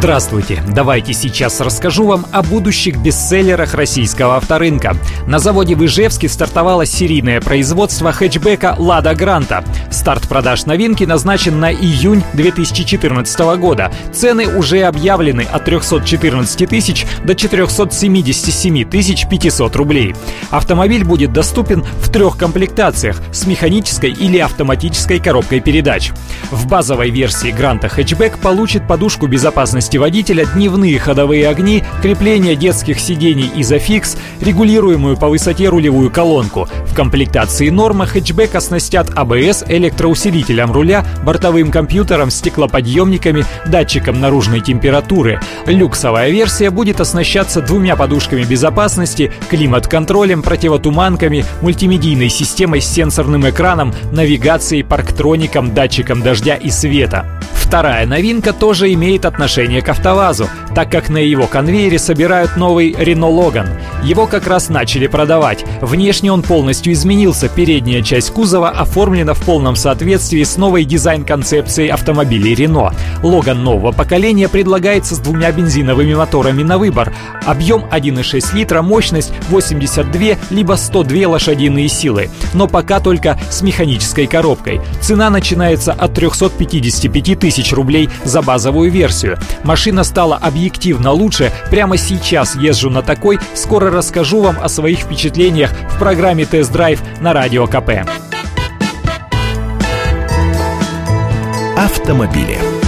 Здравствуйте! Давайте сейчас расскажу вам о будущих бестселлерах российского авторынка. На заводе в Ижевске стартовало серийное производство хэтчбека «Лада Гранта». Старт продаж новинки назначен на июнь 2014 года. Цены уже объявлены от 314 тысяч до 477 тысяч 500 рублей. Автомобиль будет доступен в трех комплектациях с механической или автоматической коробкой передач. В базовой версии Гранта хэтчбек получит подушку безопасности водителя, дневные ходовые огни, крепление детских сидений изофикс, регулируемую по высоте рулевую колонку. В комплектации норма хэтчбек оснастят АБС, электроусилителем руля, бортовым компьютером, стеклоподъемниками, датчиком наружной температуры. Люксовая версия будет оснащаться двумя подушками безопасности, климат-контролем, противотуманками, мультимедийной системой с сенсорным экраном, навигацией, парктроником, датчиком дождя и света. Вторая новинка тоже имеет отношение к АвтоВАЗу, так как на его конвейере собирают новый Renault Logan. Его как раз начали продавать. Внешне он полностью изменился, передняя часть кузова оформлена в полном соответствии с новой дизайн-концепцией автомобилей Renault. Logan нового поколения предлагается с двумя бензиновыми моторами на выбор. Объем 1,6 литра, мощность 82 либо 102 лошадиные силы, но пока только с механической коробкой. Цена начинается от 355 тысяч рублей за базовую версию. Машина стала объективно лучше. Прямо сейчас езжу на такой. Скоро расскажу вам о своих впечатлениях в программе «Тест-драйв» на Радио КП. Автомобили.